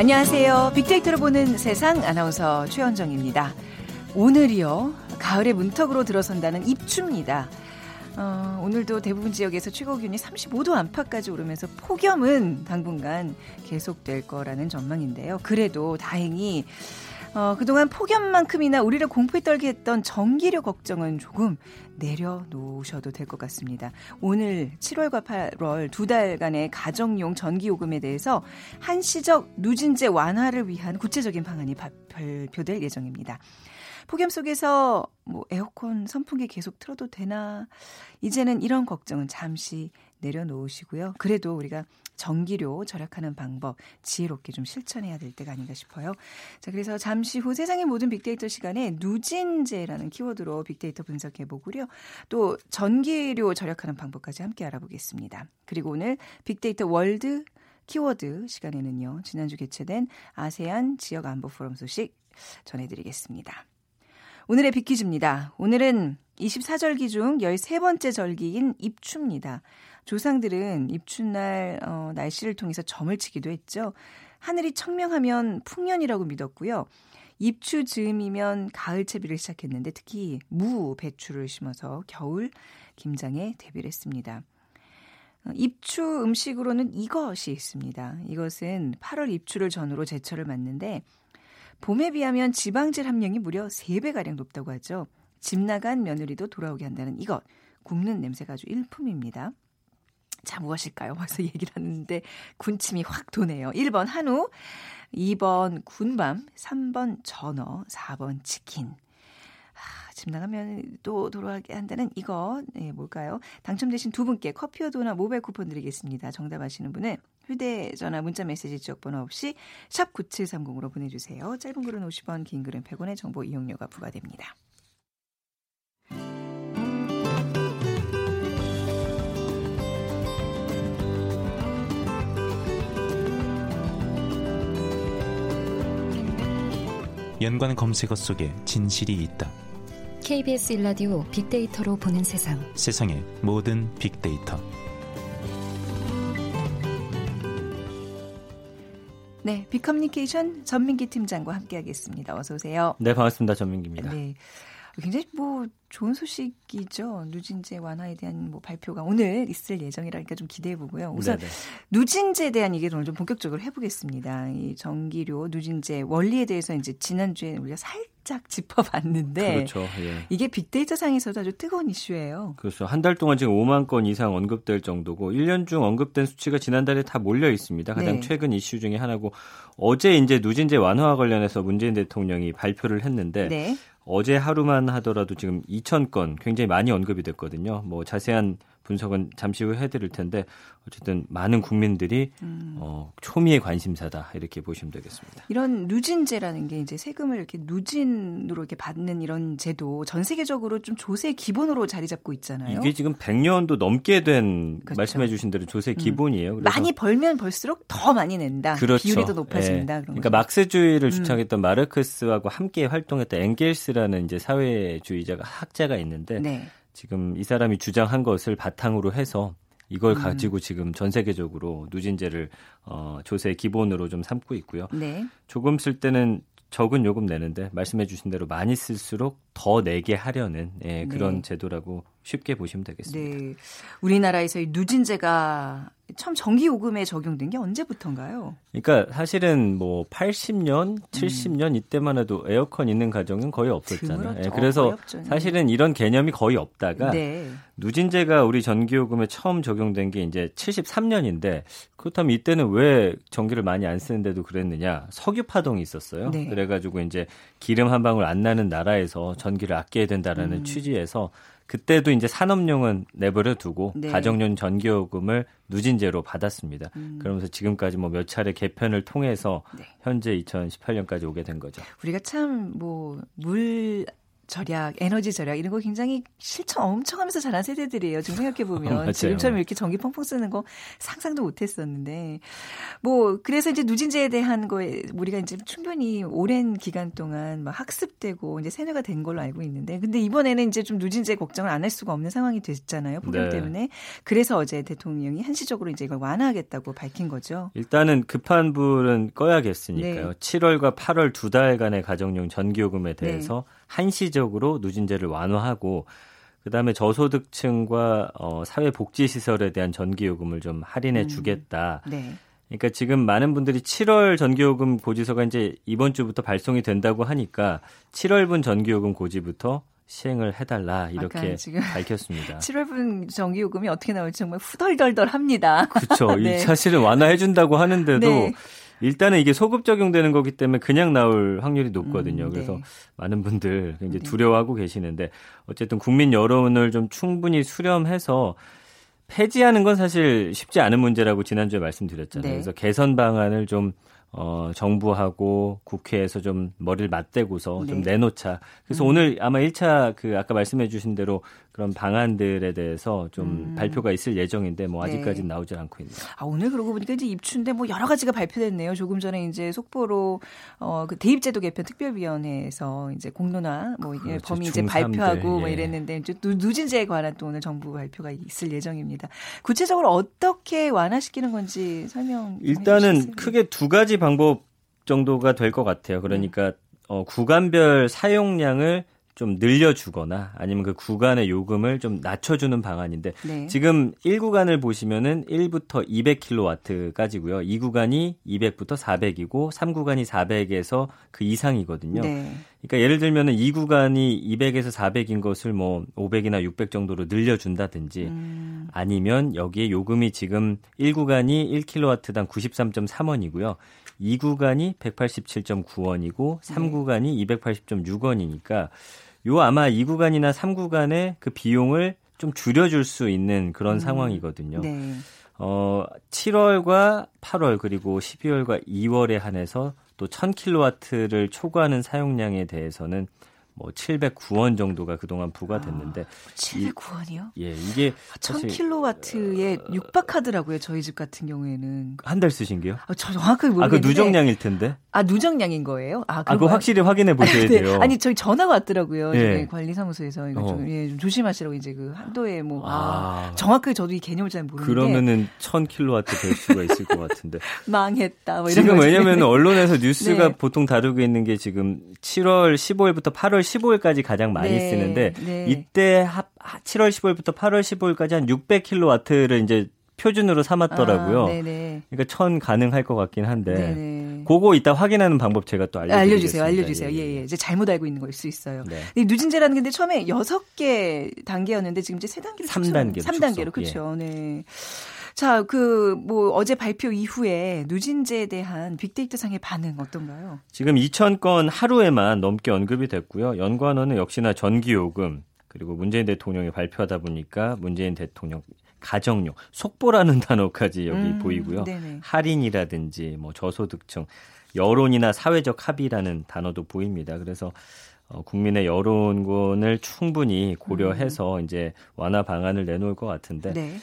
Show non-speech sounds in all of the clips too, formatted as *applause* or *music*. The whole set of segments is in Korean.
안녕하세요. 빅데이터로 보는 세상 아나운서 최현정입니다. 오늘이요. 가을의 문턱으로 들어선다는 입추입니다. 어, 오늘도 대부분 지역에서 최고 기온이 35도 안팎까지 오르면서 폭염은 당분간 계속될 거라는 전망인데요. 그래도 다행히 어, 그동안 폭염만큼이나 우리를 공포에 떨게 했던 전기료 걱정은 조금 내려놓으셔도 될 것 같습니다. 오늘 7월과 8월 두 달간의 가정용 전기요금에 대해서 한시적 누진제 완화를 위한 구체적인 방안이 발표될 예정입니다. 폭염 속에서 뭐 에어컨 선풍기 계속 틀어도 되나 이제는 이런 걱정은 잠시 내려놓으시고요. 그래도 우리가 전기료 절약하는 방법 지혜롭게 좀 실천해야 될 때가 아닌가 싶어요. 자, 그래서 잠시 후 세상의 모든 빅데이터 시간에 누진제라는 키워드로 빅데이터 분석해 보고요. 또 전기료 절약하는 방법까지 함께 알아보겠습니다. 그리고 오늘 빅데이터 월드 키워드 시간에는요. 지난주 개최된 아세안 지역 안보 포럼 소식 전해드리겠습니다. 오늘의 빅퀴즈입니다. 오늘은 24절기 중 13번째 절기인 입추입니다. 조상들은 입추날 어, 날씨를 통해서 점을 치기도 했죠. 하늘이 청명하면 풍년이라고 믿었고요. 입추 즈음이면 가을 채비를 시작했는데 특히 무, 배추를 심어서 겨울 김장에 대비를 했습니다. 어, 입추 음식으로는 이것이 있습니다. 이것은 8월 입추를 전후로 제철을 맞는데 봄에 비하면 지방질 함량이 무려 3배가량 높다고 하죠. 집 나간 며느리도 돌아오게 한다는 이것. 굽는 냄새가 아주 일품입니다. 자, 무엇일까요? *laughs* 벌써 얘기를 하는데 군침이 확 도네요. 1번 한우, 2번 군밤, 3번 전어, 4번 치킨. 아, 집 나가면 또 돌아가게 한다는 이거 네, 뭘까요? 당첨되신 두 분께 커피와 도나 모바일 쿠폰 드리겠습니다. 정답 아시는 분은 휴대전화 문자메시지 지역번호 없이 샵 9730으로 보내주세요. 짧은 글은 50원, 긴 글은 100원의 정보 이용료가 부과됩니다. 연관 검색어 속에 진실이 있다. KBS 일라디오 빅데이터로 보는 세상. 세상의 모든 빅데이터. 네, 빅커뮤니케이션 전민기 팀장과 함께하겠습니다. 어서 오세요. 네, 반갑습니다. 전민기입니다. 네. 굉장히 뭐 좋은 소식이죠. 누진제 완화에 대한 뭐 발표가 오늘 있을 예정이라니까 좀 기대해 보고요. 우선 네네. 누진제에 대한 얘기를 오늘 좀 본격적으로 해보겠습니다. 이 전기료 누진제 원리에 대해서 이제 지난주에 우리가 살짝 짚어봤는데 그렇죠. 예. 이게 빅데이터 상에서도 아주 뜨거운 이슈예요. 그렇죠. 한 달 동안 지금 5만 건 이상 언급될 정도고 1년 중 언급된 수치가 지난달에 다 몰려 있습니다. 가장 네. 최근 이슈 중에 하나고 어제 이제 누진제 완화와 관련해서 문재인 대통령이 발표를 했는데 네. 어제 하루만 하더라도 지금 2천 건 굉장히 많이 언급이 됐거든요. 뭐 자세한 분석은 잠시 후 해드릴 텐데 어쨌든 많은 국민들이 음. 어, 초미의 관심사다 이렇게 보시면 되겠습니다. 이런 누진제라는 게 이제 세금을 이렇게 누진으로 이렇게 받는 이런 제도 전 세계적으로 좀 조세 기본으로 자리 잡고 있잖아요. 이게 지금 100년도 넘게 된 그렇죠. 말씀해주신 대로 조세 음. 기본이에요. 음. 많이 벌면 벌수록 더 많이 낸다. 그렇죠. 비율이 더 높아진다. 예. 그러니까 막스주의를 음. 주창했던 마르크스하고 함께 활동했던 엥겔스라는 이제 사회주의자가 학자가 있는데. 네. 지금 이 사람이 주장한 것을 바탕으로 해서 이걸 음. 가지고 지금 전 세계적으로 누진제를 어, 조세 기본으로 좀 삼고 있고요. 네. 조금 쓸 때는 적은 요금 내는데 말씀해 주신 대로 많이 쓸수록 더 내게 하려는 예, 그런 네. 제도라고 쉽게 보시면 되겠습니다. 네. 우리나라에서 이 누진제가 처음 전기 요금에 적용된 게 언제부터인가요? 그러니까 사실은 뭐 80년, 70년 음. 이때만 해도 에어컨 있는 가정은 거의 없었잖아요. 네, 그래서 네. 사실은 이런 개념이 거의 없다가 네. 누진제가 우리 전기 요금에 처음 적용된 게 이제 73년인데 그렇다면 이때는 왜 전기를 많이 안 쓰는데도 그랬느냐? 석유 파동이 있었어요. 네. 그래가지고 이제 기름 한 방울 안 나는 나라에서 전기를 아껴야 된다라는 음. 취지에서 그때도 이제 산업용은 내버려 두고 네. 가정용 전기요금을 누진제로 받았습니다. 음. 그러면서 지금까지 뭐 몇 차례 개편을 통해서 네. 현재 2018년까지 오게 된 거죠. 우리가 참 뭐 물 절약, 에너지 절약 이런 거 굉장히 실천 엄청 하면서 자란 세대들이에요. 지금 생각해 보면 *laughs* 어, 지금처럼 이렇게 전기 펑펑 쓰는 거 상상도 못 했었는데 뭐 그래서 이제 누진제에 대한 거에 우리가 이제 충분히 오랜 기간 동안 막 학습되고 이제 세뇌가 된 걸로 알고 있는데 근데 이번에는 이제 좀 누진제 걱정을 안 할 수가 없는 상황이 됐잖아요. 폭염 네. 때문에. 그래서 어제 대통령이 한시적으로 이제 이걸 완화하겠다고 밝힌 거죠. 일단은 급한 불은 꺼야겠으니까요. 네. 7월과 8월 두 달간의 가정용 전기요금에 대해서 네. 한시적으로 누진제를 완화하고 그다음에 저소득층과 어, 사회복지시설에 대한 전기요금을 좀 할인해 음. 주겠다. 음. 네. 그러니까 지금 많은 분들이 7월 전기요금 고지서가 이제 이번 주부터 발송이 된다고 하니까 7월분 전기요금 고지부터 시행을 해달라 이렇게 밝혔습니다. *laughs* 7월분 전기요금이 어떻게 나올지 정말 후덜덜덜합니다. 그렇죠. *laughs* 네. 사실은 완화해준다고 하는데도 네. 일단은 이게 소급 적용되는 거기 때문에 그냥 나올 확률이 높거든요. 음, 네. 그래서 많은 분들 굉장히 네. 두려워하고 계시는데 어쨌든 국민 여론을 좀 충분히 수렴해서 폐지하는 건 사실 쉽지 않은 문제라고 지난주에 말씀드렸잖아요. 네. 그래서 개선 방안을 좀 어, 정부하고 국회에서 좀 머리를 맞대고서 좀 네. 내놓자. 그래서 음. 오늘 아마 1차 그 아까 말씀해 주신 대로 그런 방안들에 대해서 좀 음. 발표가 있을 예정인데 뭐 아직까지는 네. 나오질 않고 있네요. 아, 오늘 그러고 보니까 이제 입추인데 뭐 여러 가지가 발표됐네요. 조금 전에 이제 속보로 어, 그 대입제도 개편 특별위원회에서 이제 공론화 뭐 그렇죠. 범위 이제 발표하고 뭐 예. 뭐 이랬는데 이제 누진제에 관한 또 오늘 정부 발표가 있을 예정입니다. 구체적으로 어떻게 완화시키는 건지 설명 일단은? 크게 두 가지 방법 정도가 될 것 같아요. 그러니까 어, 구간별 사용량을 좀 늘려주거나 아니면 그 구간의 요금을 좀 낮춰주는 방안인데 네. 지금 1구간을 보시면은 1부터 200kW까지고요. 2구간이 200부터 400이고 3구간이 400에서 그 이상이거든요. 네. 그러니까 예를 들면은 2구간이 200에서 400인 것을 뭐 500이나 600 정도로 늘려준다든지 음. 아니면 여기에 요금이 지금 1구간이 1kW당 93.3원이고요. 2구간이 187.9원이고 3구간이 280.6원이니까 요 아마 2구간이나 3구간의 그 비용을 좀 줄여줄 수 있는 그런 음. 상황이거든요. 네. 어, 7월과 8월 그리고 12월과 2월에 한해서 또 1000kW를 초과하는 사용량에 대해서는 뭐 709원 정도가 그동안 부과됐는데 아, 709원이요? 예, 이게 1000kW에 육박하더라고요. 저희 집 같은 경우에는 한 달 쓰신 게요? 아, 저 정확하게 모르겠는데. 아, 그 누정량일 텐데. 아, 누정량인 거예요? 아, 아 그거 확실히 확인해 보셔야 네. 돼요. 아니, 저희 전화가 왔더라고요. 예. 관리사무소에서 이거 좀, 어. 예, 좀 조심하시라고 이제 그 한도에 뭐 아, 아, 정확하게 저도 이 개념을 잘 모르는데 그러면은 1000kW 될 수가 있을 것 같은데. *laughs* 망했다. 뭐 지금 왜냐면 *laughs* 언론에서 뉴스가 네. 보통 다루고 있는 게 지금 7월 15일부터 8월 15일까지 가장 많이 네, 쓰는데 네. 이때 합 7월 15일부터 8월 15일까지 한 600kW를 이제 표준으로 삼았더라고요. 아, 그러니까 천 가능할 것 같긴 한데. 네네. 그거 이따 확인하는 방법 제가 또 알려드리겠습니다. 알려주세요. 알려주세요. 예, 예. 예. 이제 잘못 알고 있는 걸 수 있어요. 네. 누진제라는 게 처음에 6개 단계였는데 지금 이제 3단계로 3단계로 3단계로 그렇죠. 예. 네. 자, 그, 뭐, 어제 발표 이후에 누진제에 대한 빅데이터 상의 반응 어떤가요? 지금 2,000건 하루에만 넘게 언급이 됐고요. 연관어는 역시나 전기요금, 그리고 문재인 대통령이 발표하다 보니까 문재인 대통령 가정용, 속보라는 *laughs* 단어까지 여기 음, 보이고요. 네네. 할인이라든지 뭐 저소득층, 여론이나 사회적 합의라는 단어도 보입니다. 그래서 어, 국민의 여론권을 충분히 고려해서 음. 이제 완화 방안을 내놓을 것 같은데 네.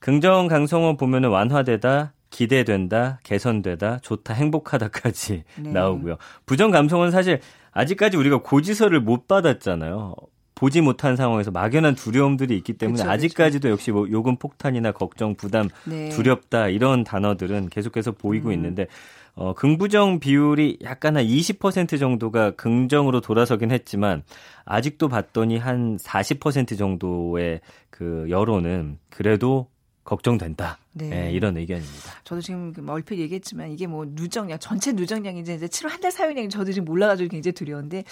긍정 강성어 보면은 완화되다, 기대된다, 개선되다, 좋다, 행복하다까지 네. 나오고요. 부정 감성은 사실 아직까지 우리가 고지서를 못 받았잖아요. 보지 못한 상황에서 막연한 두려움들이 있기 때문에 그쵸, 아직까지도 그쵸. 역시 뭐 요금 폭탄이나 걱정, 부담, 네. 두렵다 이런 단어들은 계속해서 보이고 음. 있는데 어, 긍부정 비율이 약간 한 20% 정도가 긍정으로 돌아서긴 했지만 아직도 봤더니 한 40% 정도의 그 여론은 그래도 걱정된다. 네. 네. 이런 의견입니다. 저도 지금 그 얼핏 얘기했지만 이게 뭐 누정량 전체 누정량인지 이제 7월 한 달 사용량이 저도 지금 몰라가지고 굉장히 두려운데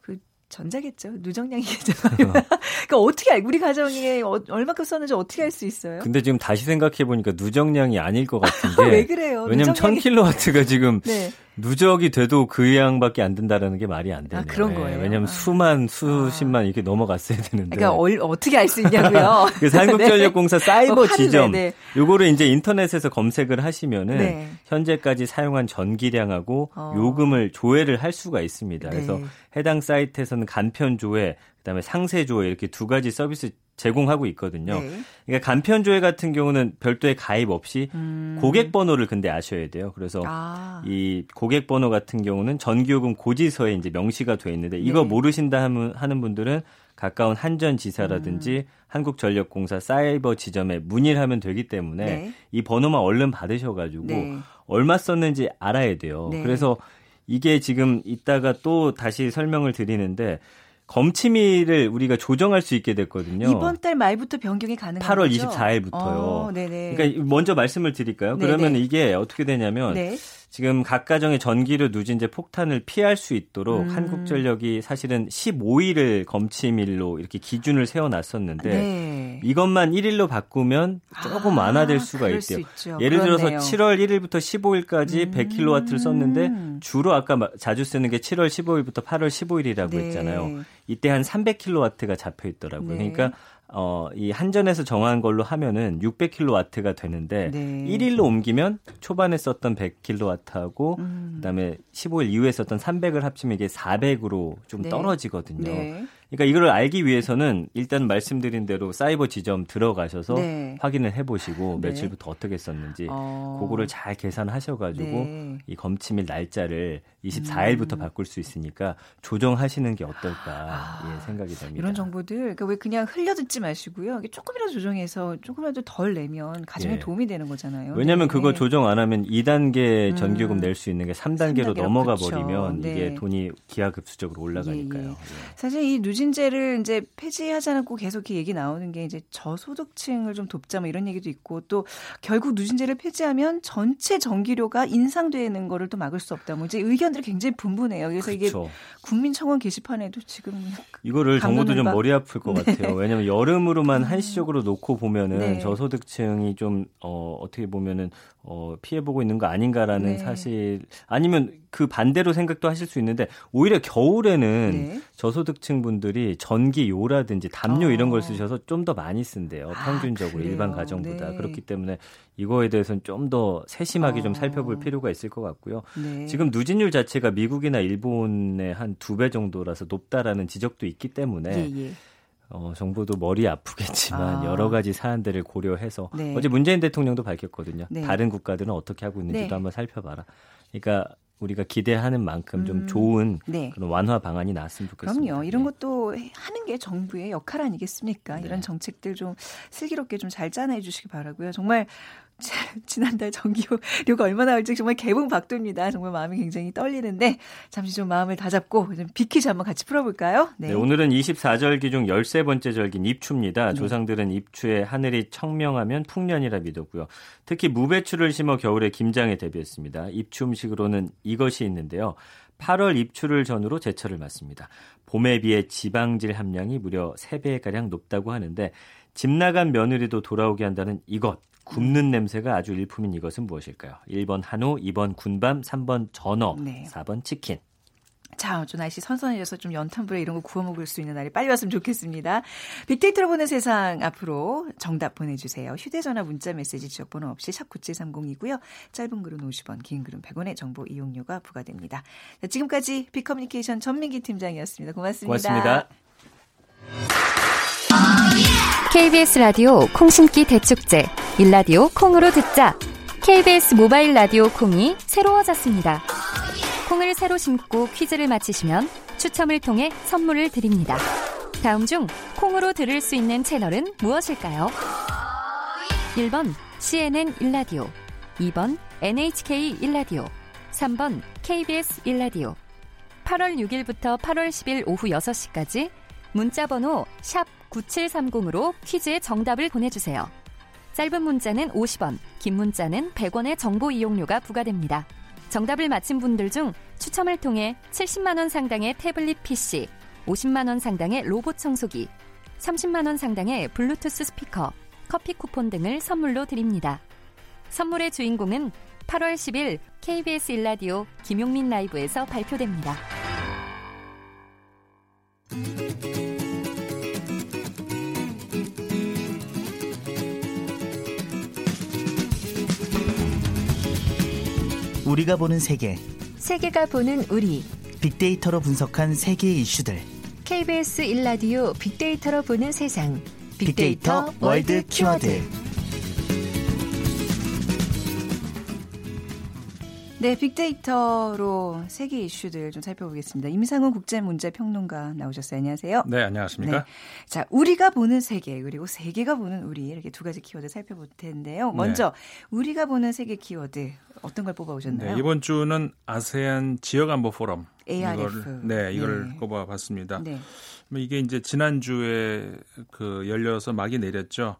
그 전자겠죠. 누정량이겠죠. *laughs* 그러니까 어떻게 알, 우리 가정에 어, 얼마큼 썼는지 어떻게 알 수 있어요? 근데 지금 다시 생각해 보니까 누정량이 아닐 것 같은데. *laughs* 왜 그래요? 왜냐면 1000kW가 지금 네. 누적이 돼도 그 양밖에 안 된다라는 게 말이 안 되네요. 아, 그런 거예요. 네, 왜냐하면 아. 수만 수십만 아. 이렇게 넘어갔어야 되는데. 그러니까 얼, 어떻게 알 수 있냐고요. *laughs* 그래서 한국전력공사 *laughs* 네. 사이버 어, 지점 네. 요거를 이제 인터넷에서 검색을 하시면은 네. 현재까지 사용한 전기량하고 어. 요금을 조회를 할 수가 있습니다. 그래서 네. 해당 사이트에서는 간편 조회, 그다음에 상세 조회 이렇게 두 가지 서비스 제공하고 있거든요. 네. 그러니까 간편 조회 같은 경우는 별도의 가입 없이 음. 고객 번호를 근데 아셔야 돼요. 그래서 아. 이 고객 번호 같은 경우는 전기요금 고지서에 이제 명시가 돼 있는데 이거 네. 모르신다 하는 분들은 가까운 한전지사라든지 음. 한국전력공사 사이버 지점에 문의를 하면 되기 때문에 네. 이 번호만 얼른 받으셔가지고 네. 얼마 썼는지 알아야 돼요. 네. 그래서 이게 지금 이따가 또 다시 설명을 드리는데 검침일을 우리가 조정할 수 있게 됐거든요. 이번 달 말부터 변경이 가능한 8월 거죠? 24일부터요. 어, 그러니까 먼저 말씀을 드릴까요? 네네. 그러면 이게 어떻게 되냐면 네. 지금 각 가정의 전기료 누진제 폭탄을 피할 수 있도록 음. 한국전력이 사실은 15일을 검침일로 이렇게 기준을 세워놨었는데 네. 이것만 1일로 바꾸면 조금 아, 완화될 수가 있대요. 예를 그렇네요. 들어서 7월 1일부터 15일까지 음. 100kW를 썼는데 주로 아까 자주 쓰는 게 7월 15일부터 8월 15일이라고 네. 했잖아요. 이때 한 300kW가 잡혀 있더라고요. 네. 그러니까 어, 이 한전에서 정한 걸로 하면은 600kW가 되는데 네. 1일로 옮기면 초반에 썼던 100kW하고 음. 그다음에 15일 이후에 썼던 300을 합치면 이게 400으로 좀 네. 떨어지거든요. 네. 그러니까 이걸 알기 위해서는 일단 말씀드린 대로 사이버 지점 들어가셔서 네. 확인을 해보시고 네. 며칠부터 어떻게 썼는지 어. 그거를 잘 계산하셔가지고 네. 이 검침 일 날짜를 24일부터 음. 바꿀 수 있으니까 조정하시는 게 어떨까 아. 예, 생각이 됩니다. 이런 정보들 그러니까 왜 그냥 흘려듣지 마시고요. 조금이라도 조정해서 조금이라도 덜 내면 가정에 예. 도움이 되는 거잖아요. 왜냐하면 네. 그거 조정 안 하면 2단계 전기요금 음. 낼수 있는 게 3단계로, 3단계로 넘어가 그쵸. 버리면 이게 네. 돈이 기하급수적으로 올라가니까요. 예, 예. 사실 이 누진 제를 이제 폐지하지 않고 계속 이렇게 얘기 나오는 게 이제 저소득층을 좀 돕자 뭐 이런 얘기도 있고 또 결국 누진제를 폐지하면 전체 전기료가 인상되는 거를 또 막을 수 없다. 뭐 이제 의견들이 굉장히 분분해요. 그래서 그렇죠. 이게 국민청원 게시판에도 지금 이거를 정부도 좀 머리 아플 것 *laughs* 네. 같아요. 왜냐하면 여름으로만 음. 한시적으로 놓고 보면은 네. 저소득층이 좀 어, 어떻게 보면은 어, 피해보고 있는 거 아닌가라는 네. 사실 아니면 그 반대로 생각도 하실 수 있는데 오히려 겨울에는 네. 저소득층 분들이 전기요라든지 담요 어. 이런 걸 어. 쓰셔서 좀 더 많이 쓴대요. 아, 평균적으로 아, 일반 가정보다 네. 그렇기 때문에 이거에 대해서는 좀 더 세심하게 어. 좀 살펴볼 필요가 있을 것 같고요. 네. 지금 누진율 자체가 미국이나 일본의 한 두 배 정도라서 높다라는 지적도 있기 때문에 예, 예. 어, 정부도 머리 아프겠지만 아. 여러 가지 사안들을 고려해서 네. 어제 문재인 대통령도 밝혔거든요. 네. 다른 국가들은 어떻게 하고 있는지도 네. 한번 살펴봐라. 그러니까 우리가 기대하는 만큼 좀 음. 좋은 네. 그런 완화 방안이 나왔으면 좋겠습니다. 그럼요. 이런 네. 것도 하는 게 정부의 역할 아니겠습니까? 네. 이런 정책들 좀 슬기롭게 좀 잘 짜내 주시기 바라고요. 정말 *laughs* 지난달 전기료가 얼마나 나올지 정말 개봉 박도입니다. 정말 마음이 굉장히 떨리는데 잠시 좀 마음을 다잡고 좀 비키즈 한번 같이 풀어볼까요? 네. 네 오늘은 24절기 중 13번째 절기인 입추입니다. 네. 조상들은 입추에 하늘이 청명하면 풍년이라 믿었고요. 특히 무배추를 심어 겨울에 김장에 대비했습니다. 입추 음식으로는 이것이 있는데요. 8월 입추를 전후로 제철을 맞습니다. 봄에 비해 지방질 함량이 무려 3배가량 높다고 하는데 집 나간 며느리도 돌아오게 한다는 이것 굽는 냄새가 아주 일품인 이것은 무엇일까요? 1번 한우, 2번 군밤, 3번 전어, 네. 4번 치킨. 자, 좀 날씨 선선해져서 좀 연탄불에 이런 거 구워 먹을 수 있는 날이 빨리 왔으면 좋겠습니다. 빅데이터로 보는 세상 앞으로 정답 보내주세요. 휴대전화 문자 메시지 지역번호 없이 샵 9730이고요. 짧은 글은 50원, 긴 글은 100원의 정보 이용료가 부과됩니다. 자, 지금까지 빅커뮤니케이션 전민기 팀장이었습니다. 고맙습니다. 고맙습니다. KBS 라디오 콩심기 대축제 일라디오 콩으로 듣자 KBS 모바일 라디오 콩이 새로워졌습니다. 콩을 새로 심고 퀴즈를 맞히시면 추첨을 통해 선물을 드립니다. 다음 중 콩으로 들을 수 있는 채널은 무엇일까요? 1번 CNN 일라디오 2번 NHK 일라디오 3번 KBS 일라디오 8월 6일부터 8월 10일 오후 6시까지 문자 번호 샵 9730으로 퀴즈의 정답을 보내주세요. 짧은 문자는 50원, 긴 문자는 100원의 정보 이용료가 부과됩니다. 정답을 맞힌 분들 중 추첨을 통해 70만원 상당의 태블릿 PC, 50만원 상당의 로봇 청소기, 30만원 상당의 블루투스 스피커, 커피 쿠폰 등을 선물로 드립니다. 선물의 주인공은 8월 10일 KBS 일라디오 김용민 라이브에서 발표됩니다. 우리가 보는 세계. 세계가 보는 우리. 빅데이터로 분석한 세계 이슈들. KBS 1라디오 빅데이터로 보는 세상. 빅데이터, 빅데이터 월드. 키워드 네, 빅데이터로 세계 이슈들 좀 살펴보겠습니다. 임상훈 국제문제평론가 나오셨어요. 안녕하세요. 네, 안녕하십니까. 네. 자, 우리가 보는 세계 그리고 세계가 보는 우리 이렇게 두 가지 키워드 살펴볼 텐데요. 네. 먼저 네. 우리가 보는 세계 키워드 어떤 걸 뽑아오셨나요? 네, 이번 주는 아세안 지역안보 포럼 ARF. 이걸, 네, 이걸 네. 뽑아봤습니다. 네. 뭐 이게 이제 지난 주에 그 열려서 막이 내렸죠.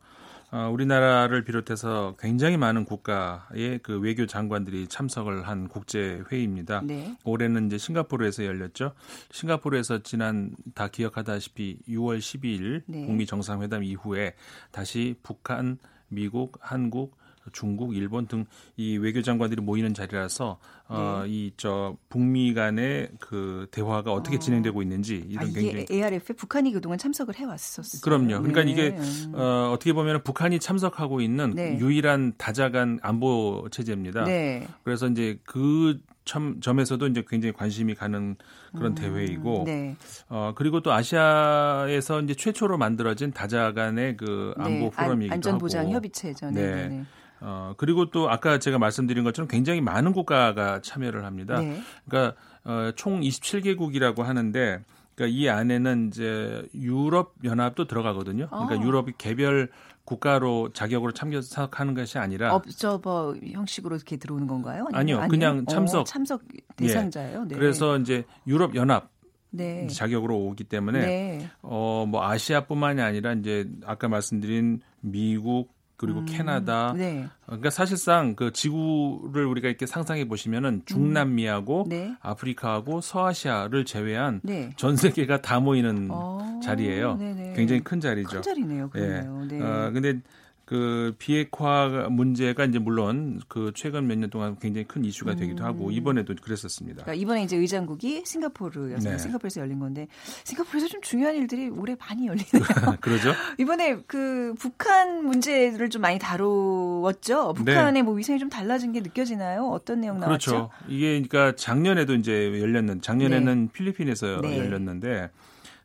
어, 우리나라를 비롯해서 굉장히 많은 국가의 그 외교 장관들이 참석을 한 국제 회의입니다. 네. 올해는 이제 싱가포르에서 열렸죠. 싱가포르에서 지난 다 기억하다시피 6월 12일 네. 북미 정상회담 이후에 다시 북한, 미국, 한국, 중국, 일본 등 이 외교 장관들이 모이는 자리라서 어, 네. 이저 북미 간의 그 대화가 어떻게 어. 진행되고 있는지 이런 아, 굉장히 ARF 북한이 그동안 참석을 해왔었어요. 그럼요. 그러니까 네. 이게 어, 어떻게 보면 북한이 참석하고 있는 네. 유일한 다자간 안보 체제입니다. 네. 그래서 이제 그 참, 점에서도 이제 굉장히 관심이 가는 그런 음, 대회이고, 네. 어, 그리고 또 아시아에서 이제 최초로 만들어진 다자간의 그 네, 안보 포럼이기도 안, 안전보장 협의체죠. 네. 네. 네. 어, 그리고 또 아까 제가 말씀드린 것처럼 굉장히 많은 국가가 참여를 합니다. 네. 그러니까 어, 총 27개국이라고 하는데 그러니까 이 안에는 이제 유럽 연합도 들어가거든요. 그러니까 어. 유럽이 개별 국가로 자격으로 참석하는 것이 아니라 업저버 형식으로 이렇게 들어오는 건가요? 아니요, 아니요? 그냥 참석 어, 참석 대상자예요. 네. 그래서 이제 유럽 연합 네. 자격으로 오기 때문에 네. 어뭐 아시아뿐만이 아니라 이제 아까 말씀드린 미국, 그리고 음, 캐나다. 네. 그러니까 사실상 그 지구를 우리가 이렇게 상상해 보시면은 중남미하고 음, 네. 아프리카하고 서아시아를 제외한 네. 전 세계가 다 모이는 어, 자리예요. 네네. 굉장히 큰 자리죠. 큰 자리네요. 그러네요. 예. 네. 어, 근데 그 비핵화 문제가 이제 물론 그 최근 몇 년 동안 굉장히 큰 이슈가 되기도 음. 하고 이번에도 그랬었습니다. 그러니까 이번에 이제 의장국이 싱가포르였어요. 네. 싱가포르에서 열린 건데 싱가포르에서 좀 중요한 일들이 올해 많이 열리네요. *laughs* 그러죠? 이번에 그 북한 문제를 좀 많이 다루었죠. 북한의 네. 뭐 위상이 좀 달라진 게 느껴지나요? 어떤 내용 나왔죠? 그렇죠. 이게 그러니까 작년에도 이제 열렸는 작년에는 네. 필리핀에서 네. 열렸는데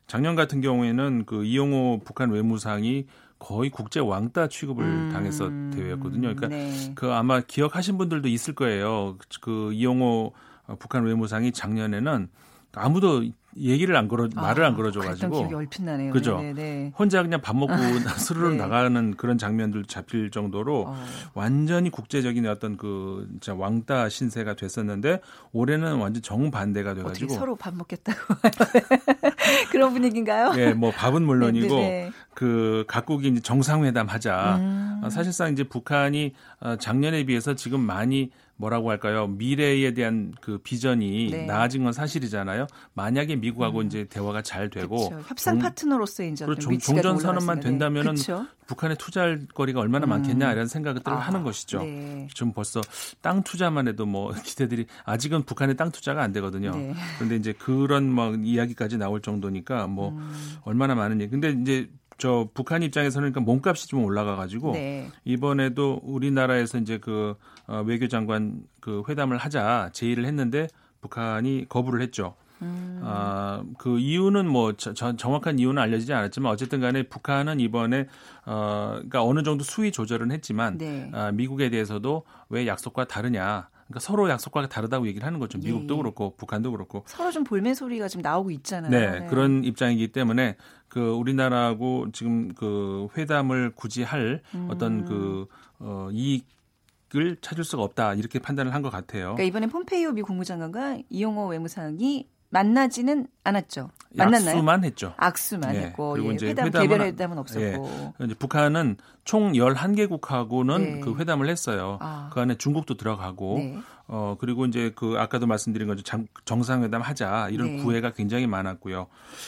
작년 같은 경우에는 그 이용호 북한 외무상이 거의 국제 왕따 취급을 음, 당해서 대회였거든요. 그러니까 네. 그 아마 기억하신 분들도 있을 거예요. 그 이용호 북한 외무상이 작년에는 아무도 얘기를 안 걸어 말을 아, 안 걸어줘 가지고 얼핏 나네요. 그죠. 네네. 네. 혼자 그냥 밥 먹고 *laughs* 스르르 네. 나가는 그런 장면들 잡힐 정도로 어. 완전히 국제적인 어떤 그 진짜 왕따 신세가 됐었는데 올해는 완전 정반대가 돼 가지고 서로 밥 먹겠다고 *laughs* 그런 분위기인가요? 예, 뭐 밥은 물론이고 네네. 네. 그 각국이 이제 정상회담 하자. 음. 사실상 이제 북한이 어, 작년에 비해서 지금 많이 뭐라고 할까요? 미래에 대한 그 비전이 네. 나아진 건 사실이잖아요. 만약에 미국하고 음. 이제 대화가 잘 되고 그쵸. 협상 종, 파트너로서의 이제 그렇죠. 종전 선언만 된다면은 그쵸. 북한에 투자할 거리가 얼마나 음. 많겠냐 이런 생각을 아, 하는 것이죠. 네. 지금 벌써 땅 투자만 해도 뭐 *laughs* 기대들이 아직은 북한의 땅 투자가 안 되거든요. 네. 그런데 이제 그런 막 이야기까지 나올 정도니까 뭐 음. 얼마나 많은 얘기. 근데 이제 저 북한 입장에서는 그러니까 몸값이 좀 올라가 가지고 네. 이번에도 우리나라에서 이제 그 어, 외교장관 그 회담을 하자 제의를 했는데 북한이 거부를 했죠. 음. 아, 그 이유는 뭐 저, 정확한 이유는 알려지지 않았지만 어쨌든 간에 북한은 이번에 어 그러니까 어느 정도 수위 조절은 했지만 네. 아, 미국에 대해서도 왜 약속과 다르냐 그러니까 서로 약속과 다르다고 얘기를 하는 거죠. 미국도 예. 그렇고 북한도 그렇고 서로 좀 볼멘 소리가 지금 나오고 있잖아요. 네, 네, 그런 입장이기 때문에 그 우리나라하고 지금 그 회담을 굳이 할 음. 어떤 그 어, 이익 을 찾을 수가 없다 이렇게 판단을 한 것 같아요. 그러니까 이번에 폼페이오 미 국무장관과 이용호 외무상이 만나지는 않았죠. 만났나요? 악수만 했죠. 악수만 네. 했고 그리고 예, 이제 회담 개별 회담은 없었고. 예. 이제 북한은 총 11개국하고는 네. 그 회담을 했어요. 아. 그 안에 중국도 들어가고 네. 어 그리고 이제 그 아까도 말씀드린 것처럼 정상회담 하자 이런 네. 구애가 굉장히 많았고요.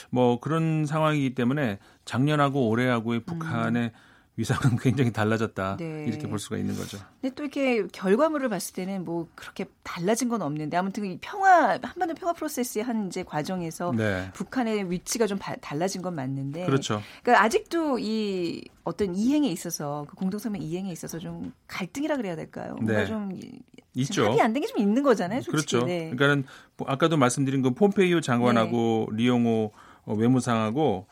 뭐 그런 상황이기 때문에 작년하고 올해하고의 북한의 음. 위상은 *laughs* 굉장히 달라졌다 네. 이렇게 볼 수가 있는 거죠. 근데 또 이렇게 결과물을 봤을 때는 뭐 그렇게 달라진 건 없는데 아무튼 이 평화 한반도 평화 프로세스의 한 이제 과정에서 네. 북한의 위치가 좀 바, 달라진 건 맞는데 그렇죠. 그러니까 아직도 이 어떤 이행에 있어서 그 공동성명 이행에 있어서 좀 갈등이라 그래야 될까요? 뭔가 네. 좀 있죠. 합의 안 된 게 좀 있는 거잖아요, 솔직히. 그렇죠. 네. 그러니까는 뭐 아까도 말씀드린 그 폼페이오 장관하고 네. 리용호 어, 외무상하고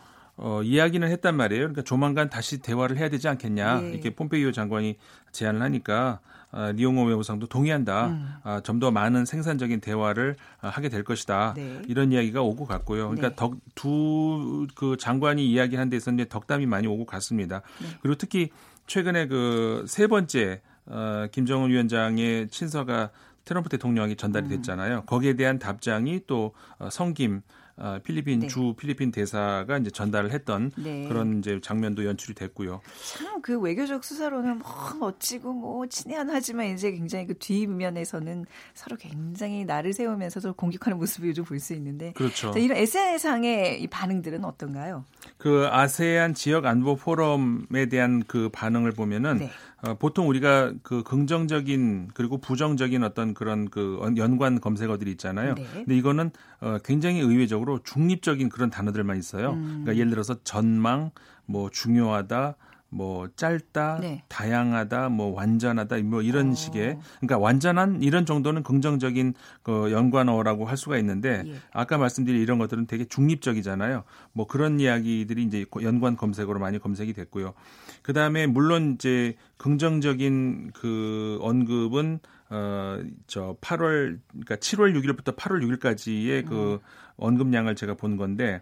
어, 이야기는 했단 말이에요. 그러니까 조만간 다시 대화를 해야 되지 않겠냐. 네. 이렇게 폼페이오 장관이 제안을 하니까 아, 리용호 외무상도 동의한다. 음. 아, 좀 더 많은 생산적인 대화를 아, 하게 될 것이다. 네. 이런 이야기가 오고 갔고요. 그러니까 네. 두그 장관이 이야기한 데 있었는데 덕담이 많이 오고 갔습니다. 네. 그리고 특히 최근에 그 세 번째 어, 김정은 위원장의 친서가 트럼프 대통령이 전달이 음. 됐잖아요. 거기에 대한 답장이 또 어, 성김 어, 필리핀 네. 주 필리핀 대사가 이제 전달을 했던 네. 그런 이제 장면도 연출이 됐고요. 참 그 외교적 수사로는 뭐 멋지고 뭐 친애하지만 이제 굉장히 그 뒷면에서는 서로 굉장히 나를 세우면서도 공격하는 모습을 요즘 볼수 있는데 그렇죠. 자, 이런 SNS상의 이 반응들은 어떤가요? 그 아세안 지역 안보 포럼에 대한 그 반응을 보면은 네. 어, 보통 우리가 그 긍정적인 그리고 부정적인 어떤 그런 그 연관 검색어들이 있잖아요. 네. 근데 이거는 어, 굉장히 의외적으로 중립적인 그런 단어들만 있어요. 음. 그러니까 예를 들어서 전망, 뭐 중요하다, 뭐 짧다, 네. 다양하다, 뭐 완전하다, 뭐 이런 오. 어. 식의 그러니까 완전한 이런 정도는 긍정적인 그 연관어라고 할 수가 있는데 예. 아까 말씀드린 이런 것들은 되게 중립적이잖아요. 뭐 그런 이야기들이 이제 연관 검색어로 많이 검색이 됐고요. 그 다음에 물론 이제 긍정적인 그 언급은 어저 8월 그러니까 7월 6일부터 8월 6일까지의 그 음. 언급량을 제가 본 건데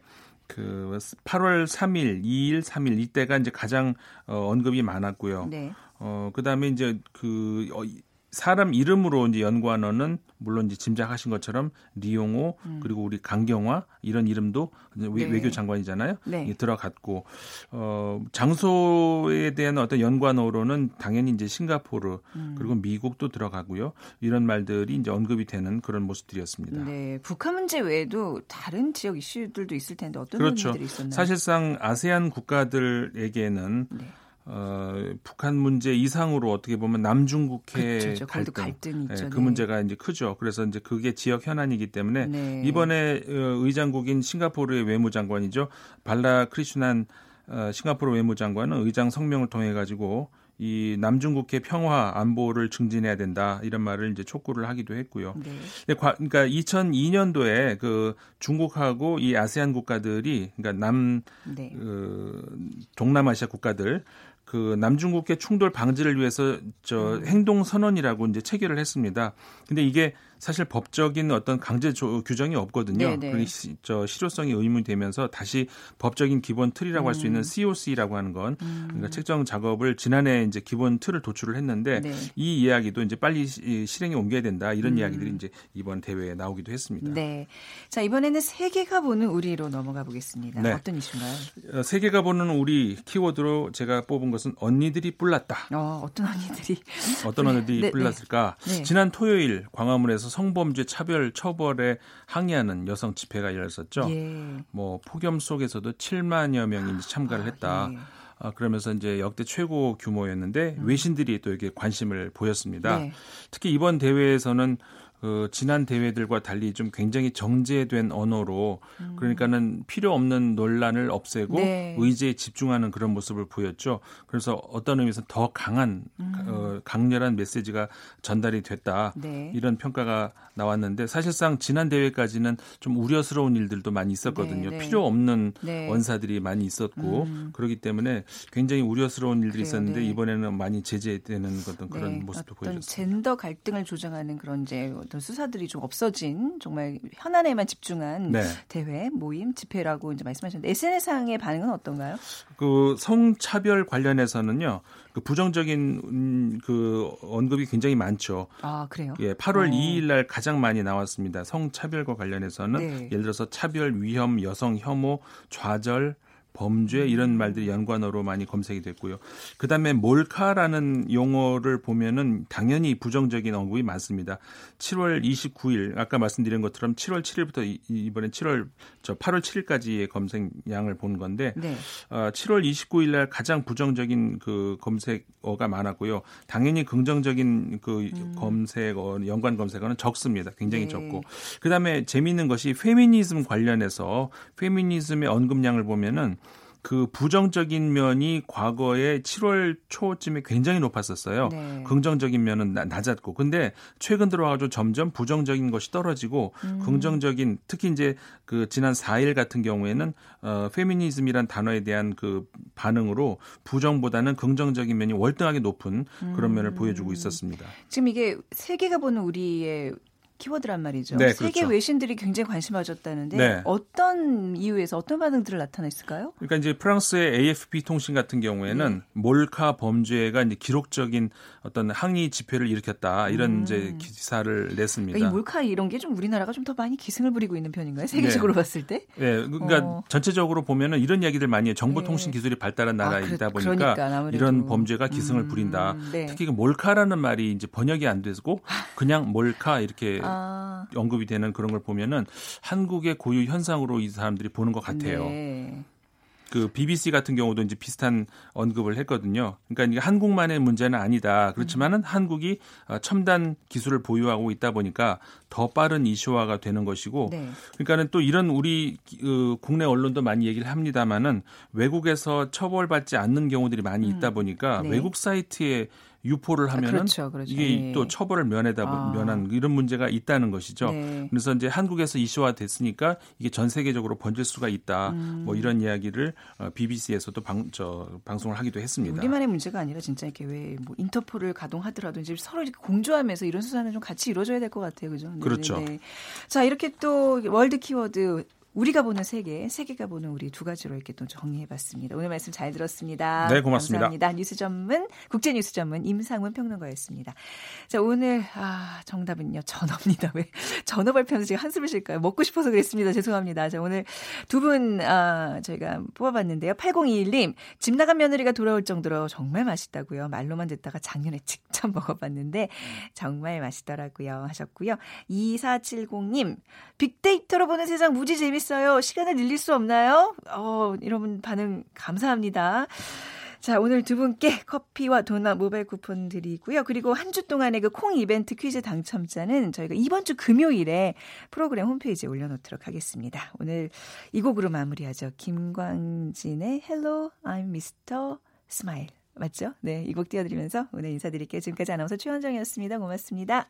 그 8월 3일, 2일, 3일 이때가 이제 가장 어, 언급이 많았고요. 네. 어 그다음에 이제 그 어, 사람 이름으로 이제 연관어는 물론 이제 짐작하신 것처럼 리용호 음. 그리고 우리 강경화 이런 이름도 네. 외교 장관이잖아요. 네. 들어갔고 어 장소에 대한 어떤 연관어로는 당연히 이제 싱가포르 음. 그리고 미국도 들어가고요. 이런 말들이 이제 언급이 되는 그런 모습들이었습니다. 네. 북한 문제 외에도 다른 지역 이슈들도 있을 텐데 어떤 그렇죠. 문제들이 있었나요? 사실상 아세안 국가들에게는 네. 어, 북한 문제 이상으로 어떻게 보면 남중국해 그렇죠. 갈등, 갈등이 있죠. 네, 그 문제가 이제 크죠. 그래서 이제 그게 지역 현안이기 때문에 네. 이번에 어, 의장국인 싱가포르의 외무장관이죠. 발라 크리슈난 어, 싱가포르 외무장관은 의장 성명을 통해 가지고 이 남중국해 평화 안보를 증진해야 된다 이런 말을 이제 촉구를 하기도 했고요. 네. 그러니까 2002년도에 그 중국하고 이 아세안 국가들이 그러니까 남 네. 그 동남아시아 국가들 그 남중국해 충돌 방지를 위해서 저 음. 행동 선언이라고 이제 체결을 했습니다. 근데 이게 사실 법적인 어떤 강제 조, 규정이 없거든요. 네네. 네. 시, 저 실효성이 의문이 되면서 다시 법적인 기본 틀이라고 음. 할수 있는 COC라고 하는 건 음. 그러니까 책정 작업을 지난해 이제 기본 틀을 도출을 했는데 네. 이 이야기도 이제 빨리 실행에 옮겨야 된다 이런 음. 이야기들이 이제 이번 대회에 나오기도 했습니다. 네. 자 이번에는 세계가 보는 우리로 넘어가 보겠습니다. 네. 어떤 이슈인가요? 어, 세계가 보는 우리 키워드로 제가 뽑은 것은 언니들이 뿔났다. 어, 어떤 언니들이 어떤 언니들이 네, 네. 뿔났을까? 네. 지난 토요일 광화문에서 성범죄 차별 처벌에 항의하는 여성 집회가 열렸었죠. 예. 뭐 폭염 속에서도 7만여 명이 참가를 했다. 아, 예. 아, 그러면서 이제 역대 최고 규모였는데 음. 외신들이 또 이렇게 관심을 보였습니다. 네. 특히 이번 대회에서는 그 지난 대회들과 달리 좀 굉장히 정제된 언어로 음. 그러니까는 필요 없는 논란을 없애고 네. 의제에 집중하는 그런 모습을 보였죠. 그래서 어떤 의미에서 더 강한 음. 어, 강렬한 메시지가 전달이 됐다 네. 이런 평가가 나왔는데 사실상 지난 대회까지는 좀 우려스러운 일들도 많이 있었거든요. 네, 네. 필요 없는 네. 원사들이 많이 있었고 음. 그렇기 때문에 굉장히 우려스러운 일들이 그래요, 있었는데 네. 이번에는 많이 제재되는 어떤 그런 모습도 보여줬습니다. 젠더 갈등을 조장하는 그런 이제 어떤 수사들이 좀 없어진 정말 현안에만 집중한 네. 대회, 모임, 집회라고 이제 말씀하셨는데 SNS상의 반응은 어떤가요? 그 성차별 관련해서는요. 그 부정적인 음, 그 언급이 굉장히 많죠. 아, 그래요? 예, 8월 어. 2일 날 가장 많이 나왔습니다. 성차별과 관련해서는 네. 예를 들어서 차별, 위험, 여성 혐오, 좌절, 범죄 이런 말들이 연관어로 많이 검색이 됐고요. 그다음에 몰카라는 용어를 보면은 당연히 부정적인 언급이 많습니다. 7월 29일 아까 말씀드린 것처럼 7월 7일부터 이번엔 7월 저 8월 7일까지의 검색량을 본 건데 네. 어, 7월 29일 날 가장 부정적인 그 검색어가 많았고요. 당연히 긍정적인 그 음. 검색어 연관 검색어는 적습니다. 굉장히 네. 적고 그다음에 재미있는 것이 페미니즘 관련해서 페미니즘의 언급량을 보면은 그 부정적인 면이 과거에 7월 초쯤에 굉장히 높았었어요. 네. 긍정적인 면은 낮았고. 근데 최근 들어와가지고 점점 부정적인 것이 떨어지고 음. 긍정적인 특히 이제 그 지난 4일 같은 경우에는 어 페미니즘이란 단어에 대한 그 반응으로 부정보다는 긍정적인 면이 월등하게 높은 그런 음. 면을 보여주고 있었습니다. 지금 이게 세계가 보는 우리의 키워드란 말이죠. 네, 세계 그렇죠. 외신들이 굉장히 관심 가졌다는데 네. 어떤 이유에서 어떤 반응들을 나타냈을까요? 그러니까 이제 프랑스의 AFP 통신 같은 경우에는 네. 몰카 범죄가 이제 기록적인 어떤 항의 집회를 일으켰다 이런 음. 이제 기사를 냈습니다. 그러니까 이 몰카 이런 게 좀 우리나라가 좀 더 많이 기승을 부리고 있는 편인가요? 세계적으로 네. 봤을 때? 네, 그러니까 어. 전체적으로 보면은 이런 이야기들 많이 해요. 정보통신 네. 기술이 발달한 아, 나라이다 아, 보니까 그러니까, 이런 범죄가 기승을 음. 부린다. 네. 특히 그 몰카라는 말이 이제 번역이 안 되고 그냥 몰카 이렇게 아. 언급이 되는 그런 걸 보면은 한국의 고유 현상으로 이 사람들이 보는 것 같아요. 네. 그 BBC 같은 경우도 이제 비슷한 언급을 했거든요. 그러니까 이게 한국만의 문제는 아니다. 그렇지만은 한국이 어, 첨단 기술을 보유하고 있다 보니까 더 빠른 이슈화가 되는 것이고, 네. 그러니까는 또 이런 우리 그 국내 언론도 많이 얘기를 합니다만은 외국에서 처벌받지 않는 경우들이 많이 있다 음. 보니까 네. 외국 사이트에 유포를 아, 하면은 그렇죠, 그렇죠. 이게 네. 또 처벌을 면하다 아. 면한 이런 문제가 있다는 것이죠. 네. 그래서 이제 한국에서 이슈화 됐으니까 이게 전 세계적으로 번질 수가 있다. 음. 뭐 이런 이야기를 BBC에서도 어, 방, 저, 방송을 하기도 했습니다. 우리만의 문제가 아니라 진짜 이렇게 왜 뭐 인터폴을 가동하더라도 이제 서로 이렇게 공조하면서 이런 수사는 좀 같이 이루어져야 될 것 같아요, 그죠? 네, 그렇죠. 네. 자 이렇게 또 월드 키워드 우리가 보는 세계, 세계가 보는 우리 두 가지로 이렇게 또 정리해봤습니다. 오늘 말씀 잘 들었습니다. 네, 고맙습니다. 감사합니다. 뉴스 전문, 국제 뉴스 전문 임상훈 평론가였습니다. 자, 오늘 아 정답은요 전어입니다. 왜 전어 발표하면서 제가 한숨을 쉴까요? 먹고 싶어서 그랬습니다. 죄송합니다. 자, 오늘 두분 아, 저희가 뽑아봤는데요. 8021님 집 나간 며느리가 돌아올 정도로 정말 맛있다고요. 말로만 듣다가 작년에 직접 먹어봤는데 정말 맛있더라고요. 하셨고요. 2470님 빅데이터로 보는 세상 무지 재밌. 재밌어요. 시간을 늘릴 수 없나요? 어, 여러분 반응 감사합니다. 자, 오늘 두 분께 커피와 도넛 모바일 쿠폰 드리고요. 그리고 한 주 동안의 그 콩 이벤트 퀴즈 당첨자는 저희가 이번 주 금요일에 프로그램 홈페이지에 올려놓도록 하겠습니다. 오늘 이 곡으로 마무리하죠. 김광진의 Hello, I'm Mr. Smile. 맞죠? 네, 이 곡 띄워드리면서 오늘 인사드릴게요. 지금까지 아나운서 최원정이었습니다. 고맙습니다.